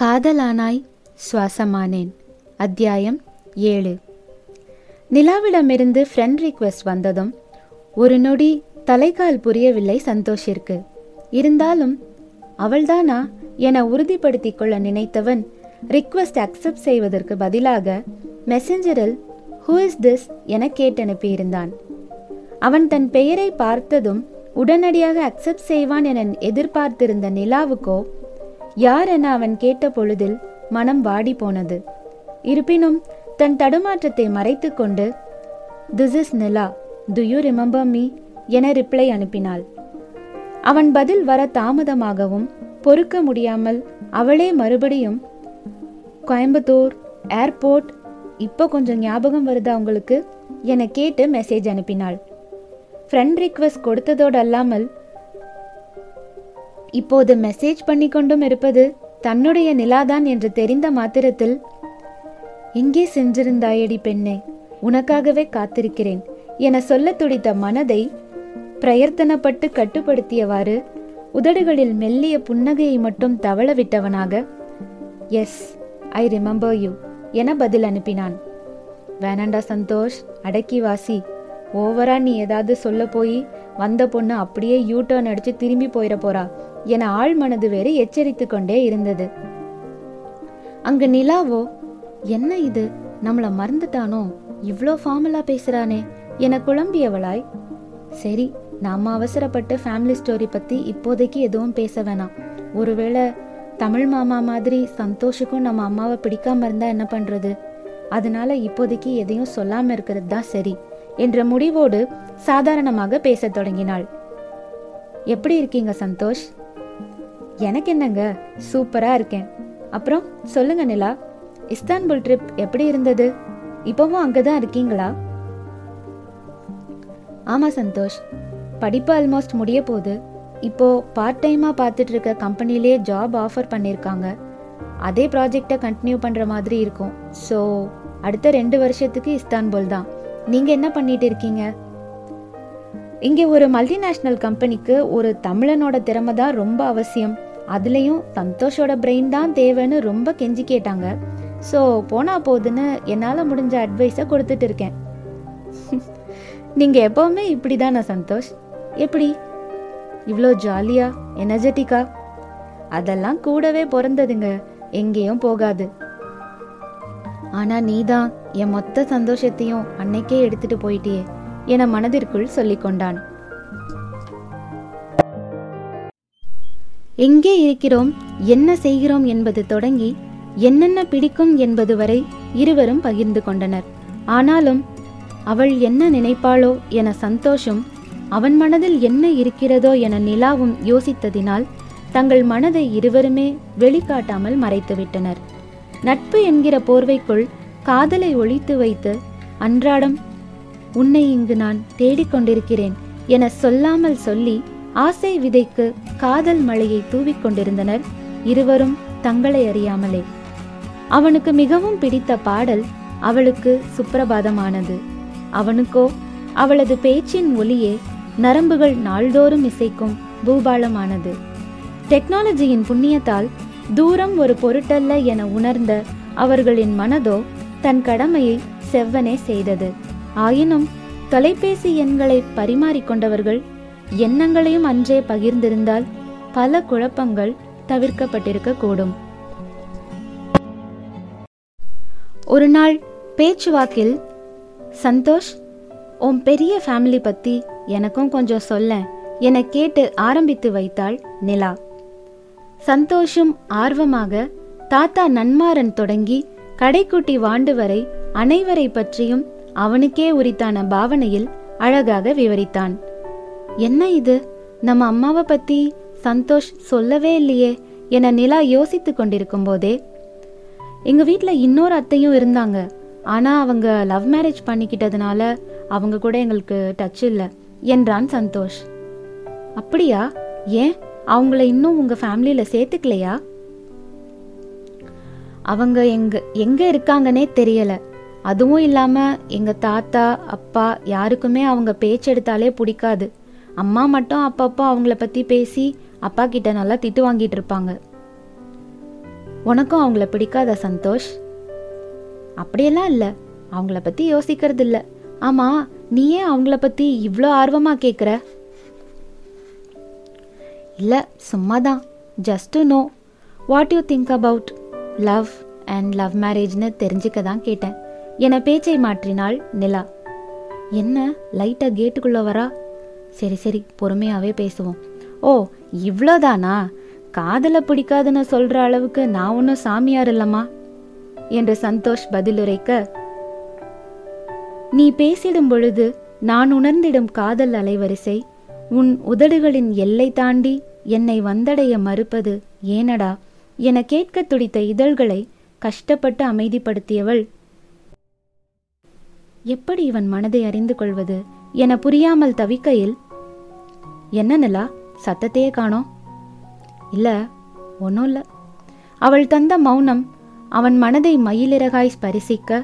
காதலானாய் சுவாசமானேன். அத்தியாயம் ஏழு. நிலாவிடமிருந்து friend request வந்ததும் ஒரு நொடி தலைகால் புரியவில்லை சந்தோஷிற்கு. இருந்தாலும் அவள்தானா என உறுதிப்படுத்திக் கொள்ள நினைத்தவன் ரிக்வெஸ்ட் அக்செப்ட் செய்வதற்கு பதிலாக மெசஞ்சரில் ஹூ இஸ் திஸ் என கேட்டனுப்பியிருந்தான். அவன் தன் பெயரை பார்த்ததும் உடனடியாக அக்செப்ட் செய்வான் என எதிர்பார்த்திருந்த நிலாவுக்கோ யார் என அவன் கேட்ட பொழுதில் மனம் வாடி போனது. இருப்பினும் தன் தடுமாற்றத்தை மறைத்து கொண்டு this is Nila do you remember me என ரிப்ளை அனுப்பினாள். அவன் பதில் வர தாமதமாகவும் பொறுக்க முடியாமல் அவளே மறுபடியும் கோயம்புத்தூர் ஏர்போர்ட் இப்போ கொஞ்சம் ஞாபகம் வருதா உங்களுக்கு? என கேட்டு மெசேஜ் அனுப்பினாள். ஃப்ரெண்ட் ரிக்வெஸ்ட் கொடுத்ததோடு அல்லாமல் இப்போது மெசேஜ் பண்ணி கொண்டும் இருப்பது தன்னுடைய நிலாதான் என்று தெரிந்த மாத்திரத்தில் எங்கே சென்றிருந்தாயடி பெண்ணே உனக்காகவே காத்திருக்கிறேன் என சொல்ல துடித்த மனதை பிரயர்த்தனப்பட்டு கட்டுப்படுத்தியவாறு உதடுகளில் மெல்லிய புன்னகையை மட்டும் தவள விட்டவனாக எஸ் ஐ ரிமெம்பர் யூ என பதில் அனுப்பினான். வேணாண்டா சந்தோஷ் அடக்கி வாசி. ஓவரா நீ ஏதாவது சொல்ல போய் வந்த பொண்ணு அப்படியே யூ டர்ன் அடிச்சு திரும்பி போயிட போறா. என ஆள் மனது வேறு எச்சரித்து கொண்டே இருந்தது. அங்கு நிலாவோ என்ன இது? நம்மள மறந்துட்டானோ? இவ்ளோ ஃபார்மலா பேசுறானே என குழம்பியவளாய் சரி நாம அவசரப்பட்டு ஃபேமிலி ஸ்டோரி பத்தி இப்போதைக்கு எதுவும் பேச வேணாம். ஒருவேளை தமிழ் மாமா மாதிரி சந்தோஷுக்கும் நம்ம அம்மாவை பிடிக்காம இருந்தா என்ன பண்றது? அதனால இப்போதைக்கு எதையும் சொல்லாம இருக்கிறது தான் சரி என்ற முடிவோடு சாதாரணமாக பேசத் தொடங்கினாள். எப்படி இருக்கீங்க சந்தோஷ்? எனக்கு என்னங்க சூப்பரா இருக்கேன். அப்புறம் சொல்லுங்க நிலா இஸ்தான்புல் ட்ரிப் எப்படி இருந்தது? இப்பவும் அங்கதான் இருக்கீங்களா? ஆமா சந்தோஷ் படிப்பு ஆல்மோஸ்ட் முடிய போகுது. இப்போ பார்ட் டைமா பார்த்துட்டு இருக்க கம்பெனிலே ஜாப் ஆஃபர் பண்ணியிருக்காங்க அதே ப்ராஜெக்டை கண்டினியூ பண்ற மாதிரி இருக்கும். ஸோ அடுத்த ரெண்டு வருஷத்துக்கு இஸ்தான்புல் தான். நீங்க என்ன பண்ணிட்டு இருக்கீங்க? இங்கே ஒரு மல்டிநேஷ்னல் கம்பெனிக்கு ஒரு தமிழனோட திறமை தான் ரொம்ப அவசியம். அதுலேயும் சந்தோஷோட பிரெயின் தான் தேவைன்னு ரொம்ப கெஞ்சி கேட்டாங்க. ஸோ போனா போகுதுன்னு என்னால் முடிஞ்ச அட்வைஸை கொடுத்துட்டு இருக்கேன். நீங்கள் எப்போவுமே இப்படி தானே சந்தோஷ்? எப்படி? இவ்வளோ ஜாலியா எனர்ஜெட்டிக்கா அதெல்லாம் கூடவே பிறந்ததுங்க. எங்கேயும் போகாது. ஆனா நீதான் என் மொத்த சந்தோஷத்தையும் அன்னைக்கே எடுத்துட்டு போயிட்டியே என மனதிற்குள் சொல்லிக்கொண்டான். எங்கே இருக்கிறோம் என்ன செய்கிறோம் என்பது தொடங்கி என்னென்ன பிடிக்கும் என்பது வரை இருவரும் பகிர்ந்து கொண்டனர். ஆனாலும் அவள் என்ன நினைப்பாளோ என சந்தோஷம் அவன் மனதில் என்ன இருக்கிறதோ என நிலாவும் யோசித்ததினால் தங்கள் மனதை இருவருமே வெளிக்காட்டாமல் மறைத்துவிட்டனர். நட்பு என்கிற போர்வைக்குள் காதலை ஒழித்து வைத்து அன்றாடம் உன்னை இங்கு நான் தேடிக்கொண்டிருக்கிறேன் என சொல்லாமல் சொல்லி ஆசை விதைக்கு காதல் மழையை தூவிக் கொண்டிருந்தனர் இருவரும் தங்களை அறியாமலே. அவனுக்கு மிகவும் பிடித்த பாடல் அவளுக்கு சுப்பிரபாதமானது. அவனுக்கோ அவளது பேச்சின் ஒலியே நரம்புகள் நாள்தோறும் இசைக்கும் பூபாலமானது. டெக்னாலஜியின் புண்ணியத்தால் தூரம் ஒரு பொருட்டல்ல என உணர்ந்த அவர்களின் மனதோ தன் கடமையை செவ்வனே செய்தது. ஆயினும் தொலைபேசி எண்களை பரிமாறிக்கொண்டவர்கள் எண்ணங்களையும் அன்றே பகிர்ந்திருந்தால் பல குழப்பங்கள் தவிர்க்கப்பட்டிருக்க கூடும் ஒரு நாள் பேச்சுவாக்கில் சந்தோஷ் உன் பெரிய ஃபேமிலி பத்தி எனக்கும் கொஞ்சம் சொல்ல. என கேட்டு ஆரம்பித்து வைத்தாள் நிலா. சந்தோஷும் ஆர்வமாக தாத்தா நன்மாறன் தொடங்கி கடைக்குட்டி வாண்டு வரை அனைவரை பற்றியும் அவனுக்கே உரித்தான பாவனையில் அழகாக விவரித்தான். என்ன இது? நம்ம அம்மாவை பத்தி சந்தோஷ் சொல்லவே இல்லையே என நிலா யோசித்து கொண்டிருக்கும் போதே எங்க வீட்டில் இன்னொரு அத்தையும் இருந்தாங்க. ஆனா அவங்க லவ் மேரேஜ் பண்ணிக்கிட்டதுனால அவங்க கூட எங்களுக்கு டச் இல்லை என்றான் சந்தோஷ். அப்படியா? ஏன்? அவங்கள இன்னும் உங்க ஃபேமிலியில சேர்த்துக்கலையா? அவங்க எங்க எங்க இருக்காங்கன்னே தெரியல. அதுவும் இல்லாம எங்க தாத்தா அப்பா யாருக்குமே அவங்க பேச்செடுத்தாலே பிடிக்காது. அம்மா மட்டும் அப்பப்போ அவங்கள பத்தி பேசி அப்பா கிட்ட நல்லா திட்டு வாங்கிட்டு இருப்பாங்க. உனக்கும் அவங்கள பிடிக்காத சந்தோஷ்? அப்படியெல்லாம் இல்லை. அவங்கள பற்றி யோசிக்கிறது இல்லை ஆமாம் நீ ஏன் அவங்கள பற்றி இவ்வளோ ஆர்வமாக கேட்குற இல்லை சும்மா தான் just to know what you think about love and love மேரேஜ்னு தெரிஞ்சுக்க தான் கேட்டேன். என பேச்சை மாற்றினாள் நிலா. என்ன லைட்டாக கேட்டுக்குள்ளே வரா? சரி சரி பொறுமையாகவே பேசுவோம். ஓ இவ்வளோதானா? காதலை பிடிக்காதுன்னு சொல்கிற அளவுக்கு நான் ஒன்றும் சாமியார் இல்லம்மா? என்று சந்தோஷ் பதிலுரைக்க நீ பேசிடும் பொழுது நான் உணர்ந்திடும் காதல் அலைவரிசை உன் உதடுகளின் எல்லை தாண்டி என்னை வந்தடைய மறுப்பது ஏனடா என கேட்க துடித்த இதழ்களை கஷ்டப்பட்டு அமைதிப்படுத்தியவள் எப்படி இவன் மனதை அறிந்து கொள்வது? என புரியாமல் தவிக்கையில் என்ன நிலா? சத்தத்தையே காணோம். இல்ல ஒன்றும் இல்லை அவள் தந்த மௌனம் அவன் மனதை மயிலிறகாய் ஸ்பரிசிக்க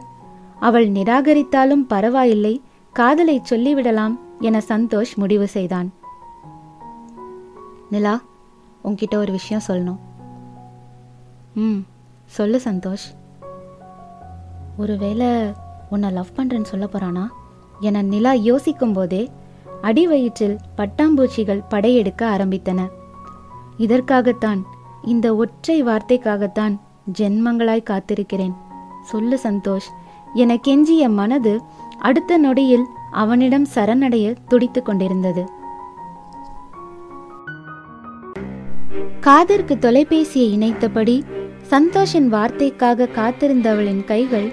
அவள் நிராகரித்தாலும் பரவாயில்லை காதலை சொல்லிவிடலாம் என சந்தோஷ் முடிவு செய்தான். நிலா உன்கிட்ட ஒரு விஷயம் சொல்லணும். ம் சொல்லு சந்தோஷ். ஒருவேளை உன்னை லவ் பண்ணுறேன்னு சொல்ல போகிறானா என நிலா யோசிக்கும் போதே அடி வயிற்றில் பட்டாம்பூச்சிகள் படையெடுக்க ஆரம்பித்தன. இதற்காகத்தான் இந்த ஒற்றை வார்த்தைக்காகத்தான் ஜென்மங்களாய் காத்திருக்கிறேன். சொல்லு சந்தோஷ் என கெஞ்சிய மனது அடுத்த நொடியில் அவனிடம் சரணடைய துடித்துக் கொண்டிருந்தது. காதிற்கு தொலைபேசியை இணைத்தபடி சந்தோஷின் வார்த்தைக்காக காத்திருந்தவளின் கைகள்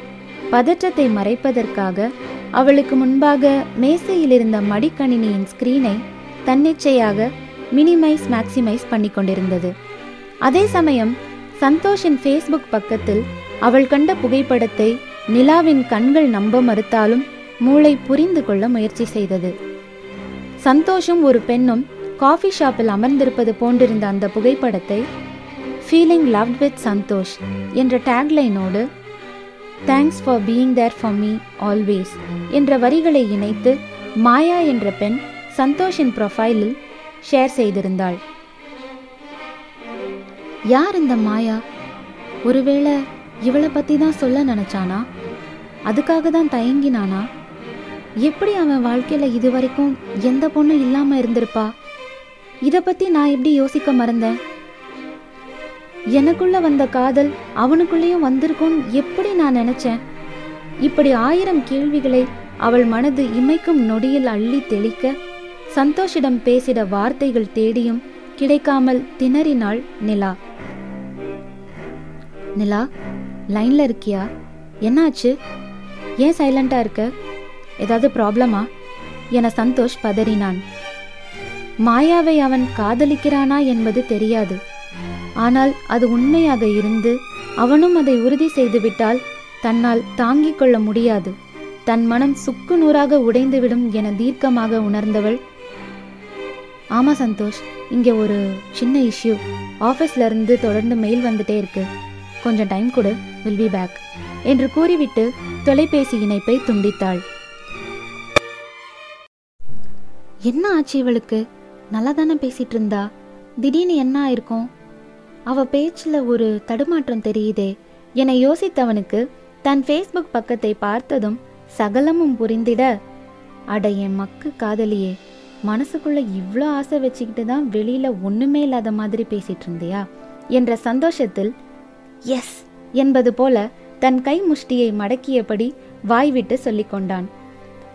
பதற்றத்தை மறைப்பதற்காக அவளுக்கு முன்பாக மேசையில் இருந்த மடிக்கணினியின் ஸ்கிரீனை தன்னிச்சையாக மினிமைஸ் மேக்சிமைஸ் பண்ணி கொண்டிருந்தது. அதே சமயம் சந்தோஷின் ஃபேஸ்புக் பக்கத்தில் அவள் கண்ட புகைப்படத்தை நிலாவின் கண்கள் நம்ப மறுத்தாலும் மூளை புரிந்து கொள்ள முயற்சி செய்தது. சந்தோஷும் ஒரு பெண்ணும் காஃபி ஷாப்பில் அமர்ந்திருப்பது போன்றிருந்த அந்த புகைப்படத்தை ஃபீலிங் லவ்ட் வித் சந்தோஷ் என்ற டேக்லைனோடு thanks for being there for me always என்ற வரிகளை இணைத்து மாயா என்ற பெண் சந்தோஷின் ப்ரொஃபைலில் ஷேர் செய்திருந்தாள். யார் இந்த மாயா? ஒருவேளை இவளை பற்றி தான் சொல்ல நினச்சானா? அதுக்காக தான் தயங்கினானா? எப்படி அவன் வாழ்க்கையில் இது வரைக்கும் எந்த பொண்ணும் இல்லாமல் இருந்திருப்பா? இதை பற்றி நான் எப்படி யோசிக்க மறந்தேன்? எனக்குள்ள வந்த காதல் அவனுக்குள்ளேயும் வந்திருக்கும்னு எப்படி நான் நினைச்சேன்? இப்படி ஆயிரம் கேள்விகளை அவள் மனது இமைக்கும் நொடியில் அள்ளி தெளிக்க சந்தோஷிடம் பேசிட வார்த்தைகள் தேடியும் கிடைக்காமல் திணறினாள் நிலா. நிலா லைன்ல இருக்கியா? என்னாச்சு? ஏன் சைலண்டா இருக்க? ஏதாவது ப்ராப்ளமா? என சந்தோஷ் பதறினான். மாயாவை அவன் காதலிக்கிறானா என்பது தெரியாது. ஆனால் அது உண்மையாக இருந்து அவனும் அதை உறுதி செய்துவிட்டால் தன்னால் தாங்கிக் கொள்ள முடியாது. தன் மனம் சுக்கு நூறாக உடைந்துவிடும் என தீர்க்கமாக உணர்ந்தவள் ஆமா சந்தோஷ் இங்கே ஒரு சின்ன இஷ்யூ ஆஃபீஸ்ல இருந்து தொடர்ந்து மெயில் வந்துட்டே இருக்கு. கொஞ்சம் டைம் கொடு வில் பி பேக் என்று கூறிவிட்டு தொலைபேசி இணைப்பை துண்டித்தாள். என்ன ஆச்சு இவளுக்கு? நல்லா தானே பேசிட்டு இருந்தா? திடீர்னு என்ன ஆயிருக்கும்? அவ பேச்சில் ஒரு தடுமாற்றம் தெரியுதே என யோசித்தவனுக்கு தன் ஃபேஸ்புக் பக்கத்தை பார்த்ததும் சகலமும் புரிந்திட அட என் மக்கு காதலியே மனசுக்குள்ள இவ்வளோ ஆசை வச்சுக்கிட்டு தான் வெளியில ஒண்ணுமே இல்லாத மாதிரி பேசிட்டு இருந்தியா? என்ற சந்தோஷத்தில் எஸ் என்பது போல தன் கை முஷ்டியை மடக்கியபடி வாய்விட்டு சொல்லிக் கொண்டான்.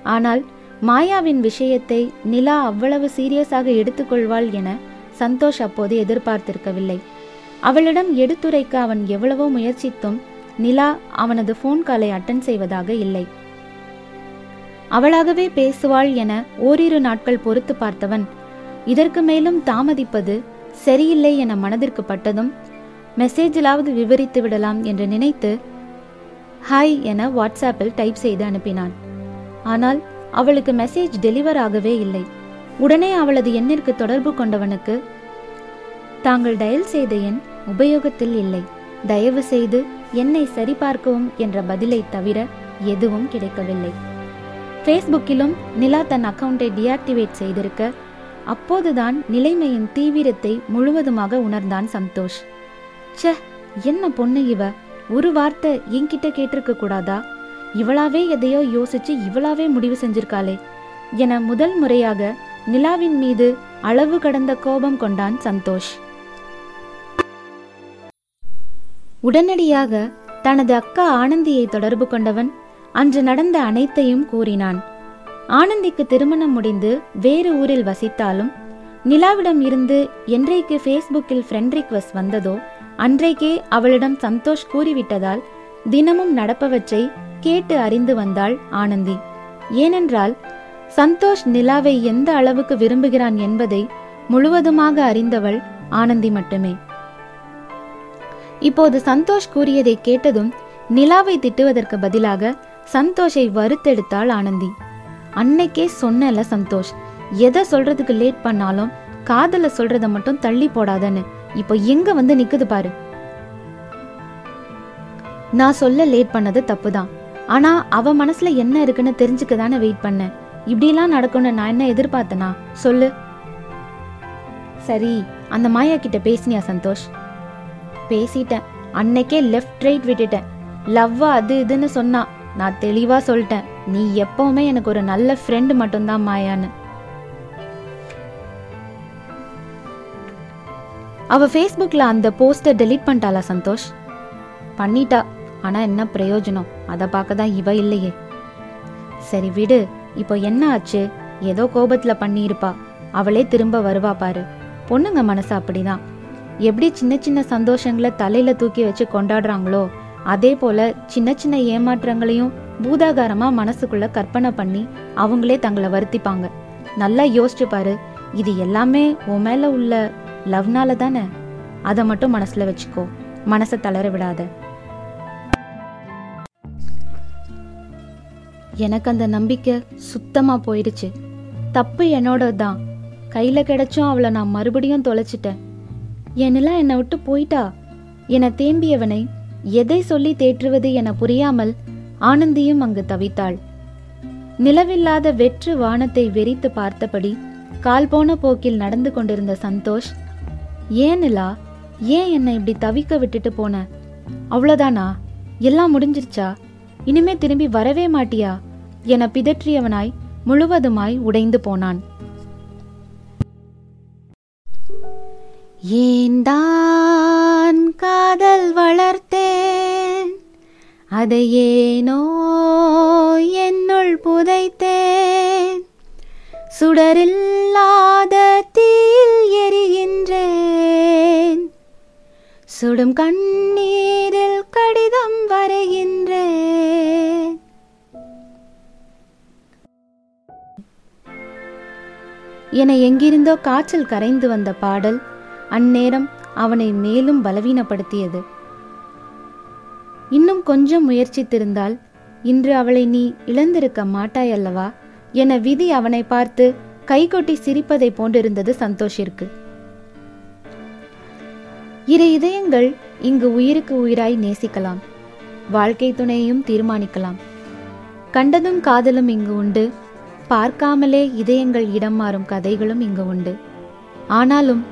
ஆனால் மாயாவின் விஷயத்தை நிலா அவ்வளவு சீரியஸாக எடுத்துக்கொள்வாள் என சந்தோஷ் அப்போது எதிர்பார்த்திருக்கவில்லை. அவளிடம் எடுத்துரைக்க அவன் எவ்வளவோ முயற்சித்தும் நிலா அவனது ஃபோன் காலை அட்டன் செய்வதாக இல்லை. அவளாகவே பேசுவாள் என ஓரிரு நாட்கள் பொறுத்து பார்த்தவன் இதற்கு மேலும் தாமதிப்பது சரியில்லை என மனதிற்கு பட்டதும் மெசேஜிலாவது விவரித்து விடலாம் என்று நினைத்து ஹாய் என வாட்ஸ்ஆப்பில் டைப் செய்து அனுப்பினான். ஆனால் அவளுக்கு மெசேஜ் டெலிவர் ஆகவே இல்லை. உடனே அவளது எண்ணிற்கு தொடர்பு கொண்டவனுக்கு தாங்கள் டயல் செய்த எண் உபயோகத்தில் இல்லை. தயவு செய்து என்னை சரிபார்க்கவும் என்ற பதிலை தவிர எதுவும் கிடைக்கவில்லை. ஃபேஸ்புக்கிலும் நிலா தன் அக்கவுண்டை டிஆக்டிவேட் செய்திருக்க அப்போதுதான் நிலைமையின் தீவிரத்தை முழுவதுமாக உணர்ந்தான் சந்தோஷ். ச்சே என்ன பொண்ணு இவ? ஒரு வார்த்தை என்கிட்ட கேட்டிருக்க கூடாதா? இவளாவே எதையோ யோசிச்சு இவளாவே முடிவு செஞ்சிருக்காளே. என முதல் முறையாக நிலாவின் மீது அளவு கடந்த கோபம் கொண்டான் சந்தோஷ். உடனடியாக தனது அக்கா ஆனந்தியை தொடர்பு கொண்டவன் அன்று நடந்த அனைத்தையும் கூறினான். ஆனந்திக்கு திருமணம் முடிந்து வேறு ஊரில் வசித்தாலும் நிலாவிடம் இருந்து என்றைக்கு ஃபேஸ்புக்கில் ஃப்ரெண்ட் ரிக்வஸ்ட் வந்ததோ அன்றைக்கே அவளிடம் சந்தோஷ் கூறிவிட்டதால் தினமும் நடப்பவற்றை கேட்டு அறிந்து வந்தாள் ஆனந்தி. ஏனென்றால் சந்தோஷ் நிலாவை எந்த அளவுக்கு விரும்புகிறான் என்பதை முழுவதுமாக அறிந்தவள் ஆனந்தி மட்டுமே. இப்போது சந்தோஷ் கூறியதை கேட்டதும் நிலாவை திட்டுவதற்கு பதிலாக சந்தோஷை வறுத்தெடுத்தாள் ஆனந்தி. அன்னைக்கே சொன்னல சந்தோஷ் எதை சொல்றதுக்கு லேட் பண்ணாலும் காதல சொல்றத மட்டும் தள்ளி போடாதன்னு. இப்போ எங்க வந்து நிக்குது பாரு. நான் சொல்ல லேட் பண்ணது தப்புதான். ஆனா அவ மனசுல என்ன இருக்குன்னு தெரிஞ்சுக்க தானே வெயிட் பண்ணேன். இப்படிலாம் நடக்கும்னு நான் என்ன எதிர்பார்த்தனா? சொல்லு. சரி அந்த மாயா கிட்ட பேசினியா சந்தோஷ்? பேசிட்டேன். அன்னைக்கே லெஃப்ட் ரைட் விட்டுட்டேன். லவ்வா அது இதுன்னு சொன்னா நான் தெளிவா சொல்லிட்டேன். நீ எப்பவுமே எனக்கு ஒரு நல்ல ஃப்ரெண்டு மட்டும்தான் மாயான்னு. அவ ஃபேஸ்புக்ல அந்த போஸ்டர் டெலீட் பண்ணிட்டாளா சந்தோஷ்? பண்ணிட்டா. ஆனா என்ன பிரயோஜனம்? அதை பார்க்க தான் இவ இல்லையே. சரி விடு. இப்போ என்ன ஆச்சு? ஏதோ கோபத்துல பண்ணியிருப்பா. அவளே திரும்ப வருவா பாரு. பொண்ணுங்க மனசு அப்படிதான். எப்படி சின்ன சின்ன சந்தோஷங்களை தலையில தூக்கி வச்சு கொண்டாடுறாங்களோ அதே போல சின்ன சின்ன ஏமாற்றங்களையும் பூதாகாரமா மனசுக்குள்ள கற்பனை பண்ணி அவங்களே தங்களை வருத்திப்பாங்க. நல்லா யோசிச்சு பாரு இது எல்லாமே உன் மேல உள்ள லவ்னால தானே? அதை மட்டும் மனசுல வச்சுக்கோ மனசை தளர விடாத. எனக்கு அந்த நம்பிக்கை சுத்தமா போயிடுச்சு தப்பு என்னோட தான் கையில கிடைச்சும் அவளை நான் மறுபடியும் தொலைச்சிட்டேன். என்னெல்லாம் என்னை விட்டு போயிட்டா? என தேம்பியவனை எதை சொல்லி தேற்றுவது என புரியாமல் ஆனந்தியும் அங்கு தவித்தாள். நிலவில்லாத வெற்று வானத்தை வெறித்து பார்த்தபடி கால் போன போக்கில் நடந்து கொண்டிருந்த சந்தோஷ் ஏன் நிலா ஏன் என்னை இப்படி தவிக்க விட்டுட்டு போன? அவ்வளோதானா? எல்லாம் முடிஞ்சிருச்சா? இனிமே திரும்பி வரவே மாட்டியா? என பிதற்றியவனாய் முழுவதுமாய் உடைந்து போனான். ஏந்தான் காதல் வளர்த்தேன்? அதை ஏனோ என்னுள் புதைத்தேன். சுடரில்லாத தீயில் எரிகின்றேன். சுடும் கண்ணீரில் கடிதம் வரைகின்றேன். என எங்கிருந்தோ காய்ச்சல் கரைந்து வந்த பாடல் அந்நேரம் அவனை மேலும் பலவீனப்படுத்தியது. இன்னும் கொஞ்சம் முயற்சித்திருந்தால் இன்று அவளை நீ இழந்திருக்க மாட்டாய் அல்லவா என விதி அவனை பார்த்து கைகொட்டி சிரிப்பதை போன்றிருந்தது சந்தோஷிற்கு. இரு இதயங்கள் இங்கு உயிருக்கு உயிராய் நேசிக்கலாம். வாழ்க்கை துணையையும் தீர்மானிக்கலாம். கண்டதும் காதலும் இங்கு உண்டு. பார்க்காமலே இதயங்கள் இடம் மாறும் கதைகளும் இங்கு உண்டு. ஆனாலும்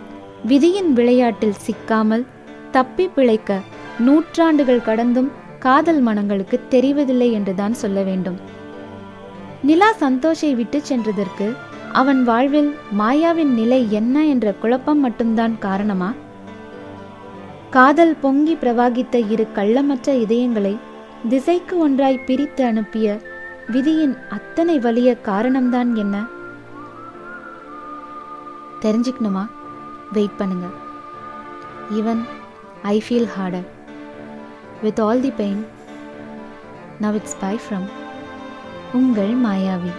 விதியின் விளையாட்டில் சிக்காமல் தப்பி பிழைக்க நூற்றாண்டுகள் கடந்தும் காதல் மனங்களுக்கு தெரிவதில்லை என்றுதான் சொல்ல வேண்டும். நிலா சந்தோஷை விட்டு சென்றதற்கு அவன் வாழ்வில் மாயாவின் நிலை என்ன என்ற குழப்பம் மட்டும்தான் காரணமா? காதல் பொங்கி பிரவாகித்த இரு கள்ளமற்ற இதயங்களை திசைக்கு ஒன்றாய் பிரித்து அனுப்பிய விதியின் அத்தனை வலிய காரணம்தான் என்ன? தெரிஞ்சுக்கணுமா? வெயிட் பண்ணுங்க. Even I feel harder with all the pain now it's bye from உங்கள் மாயாவி.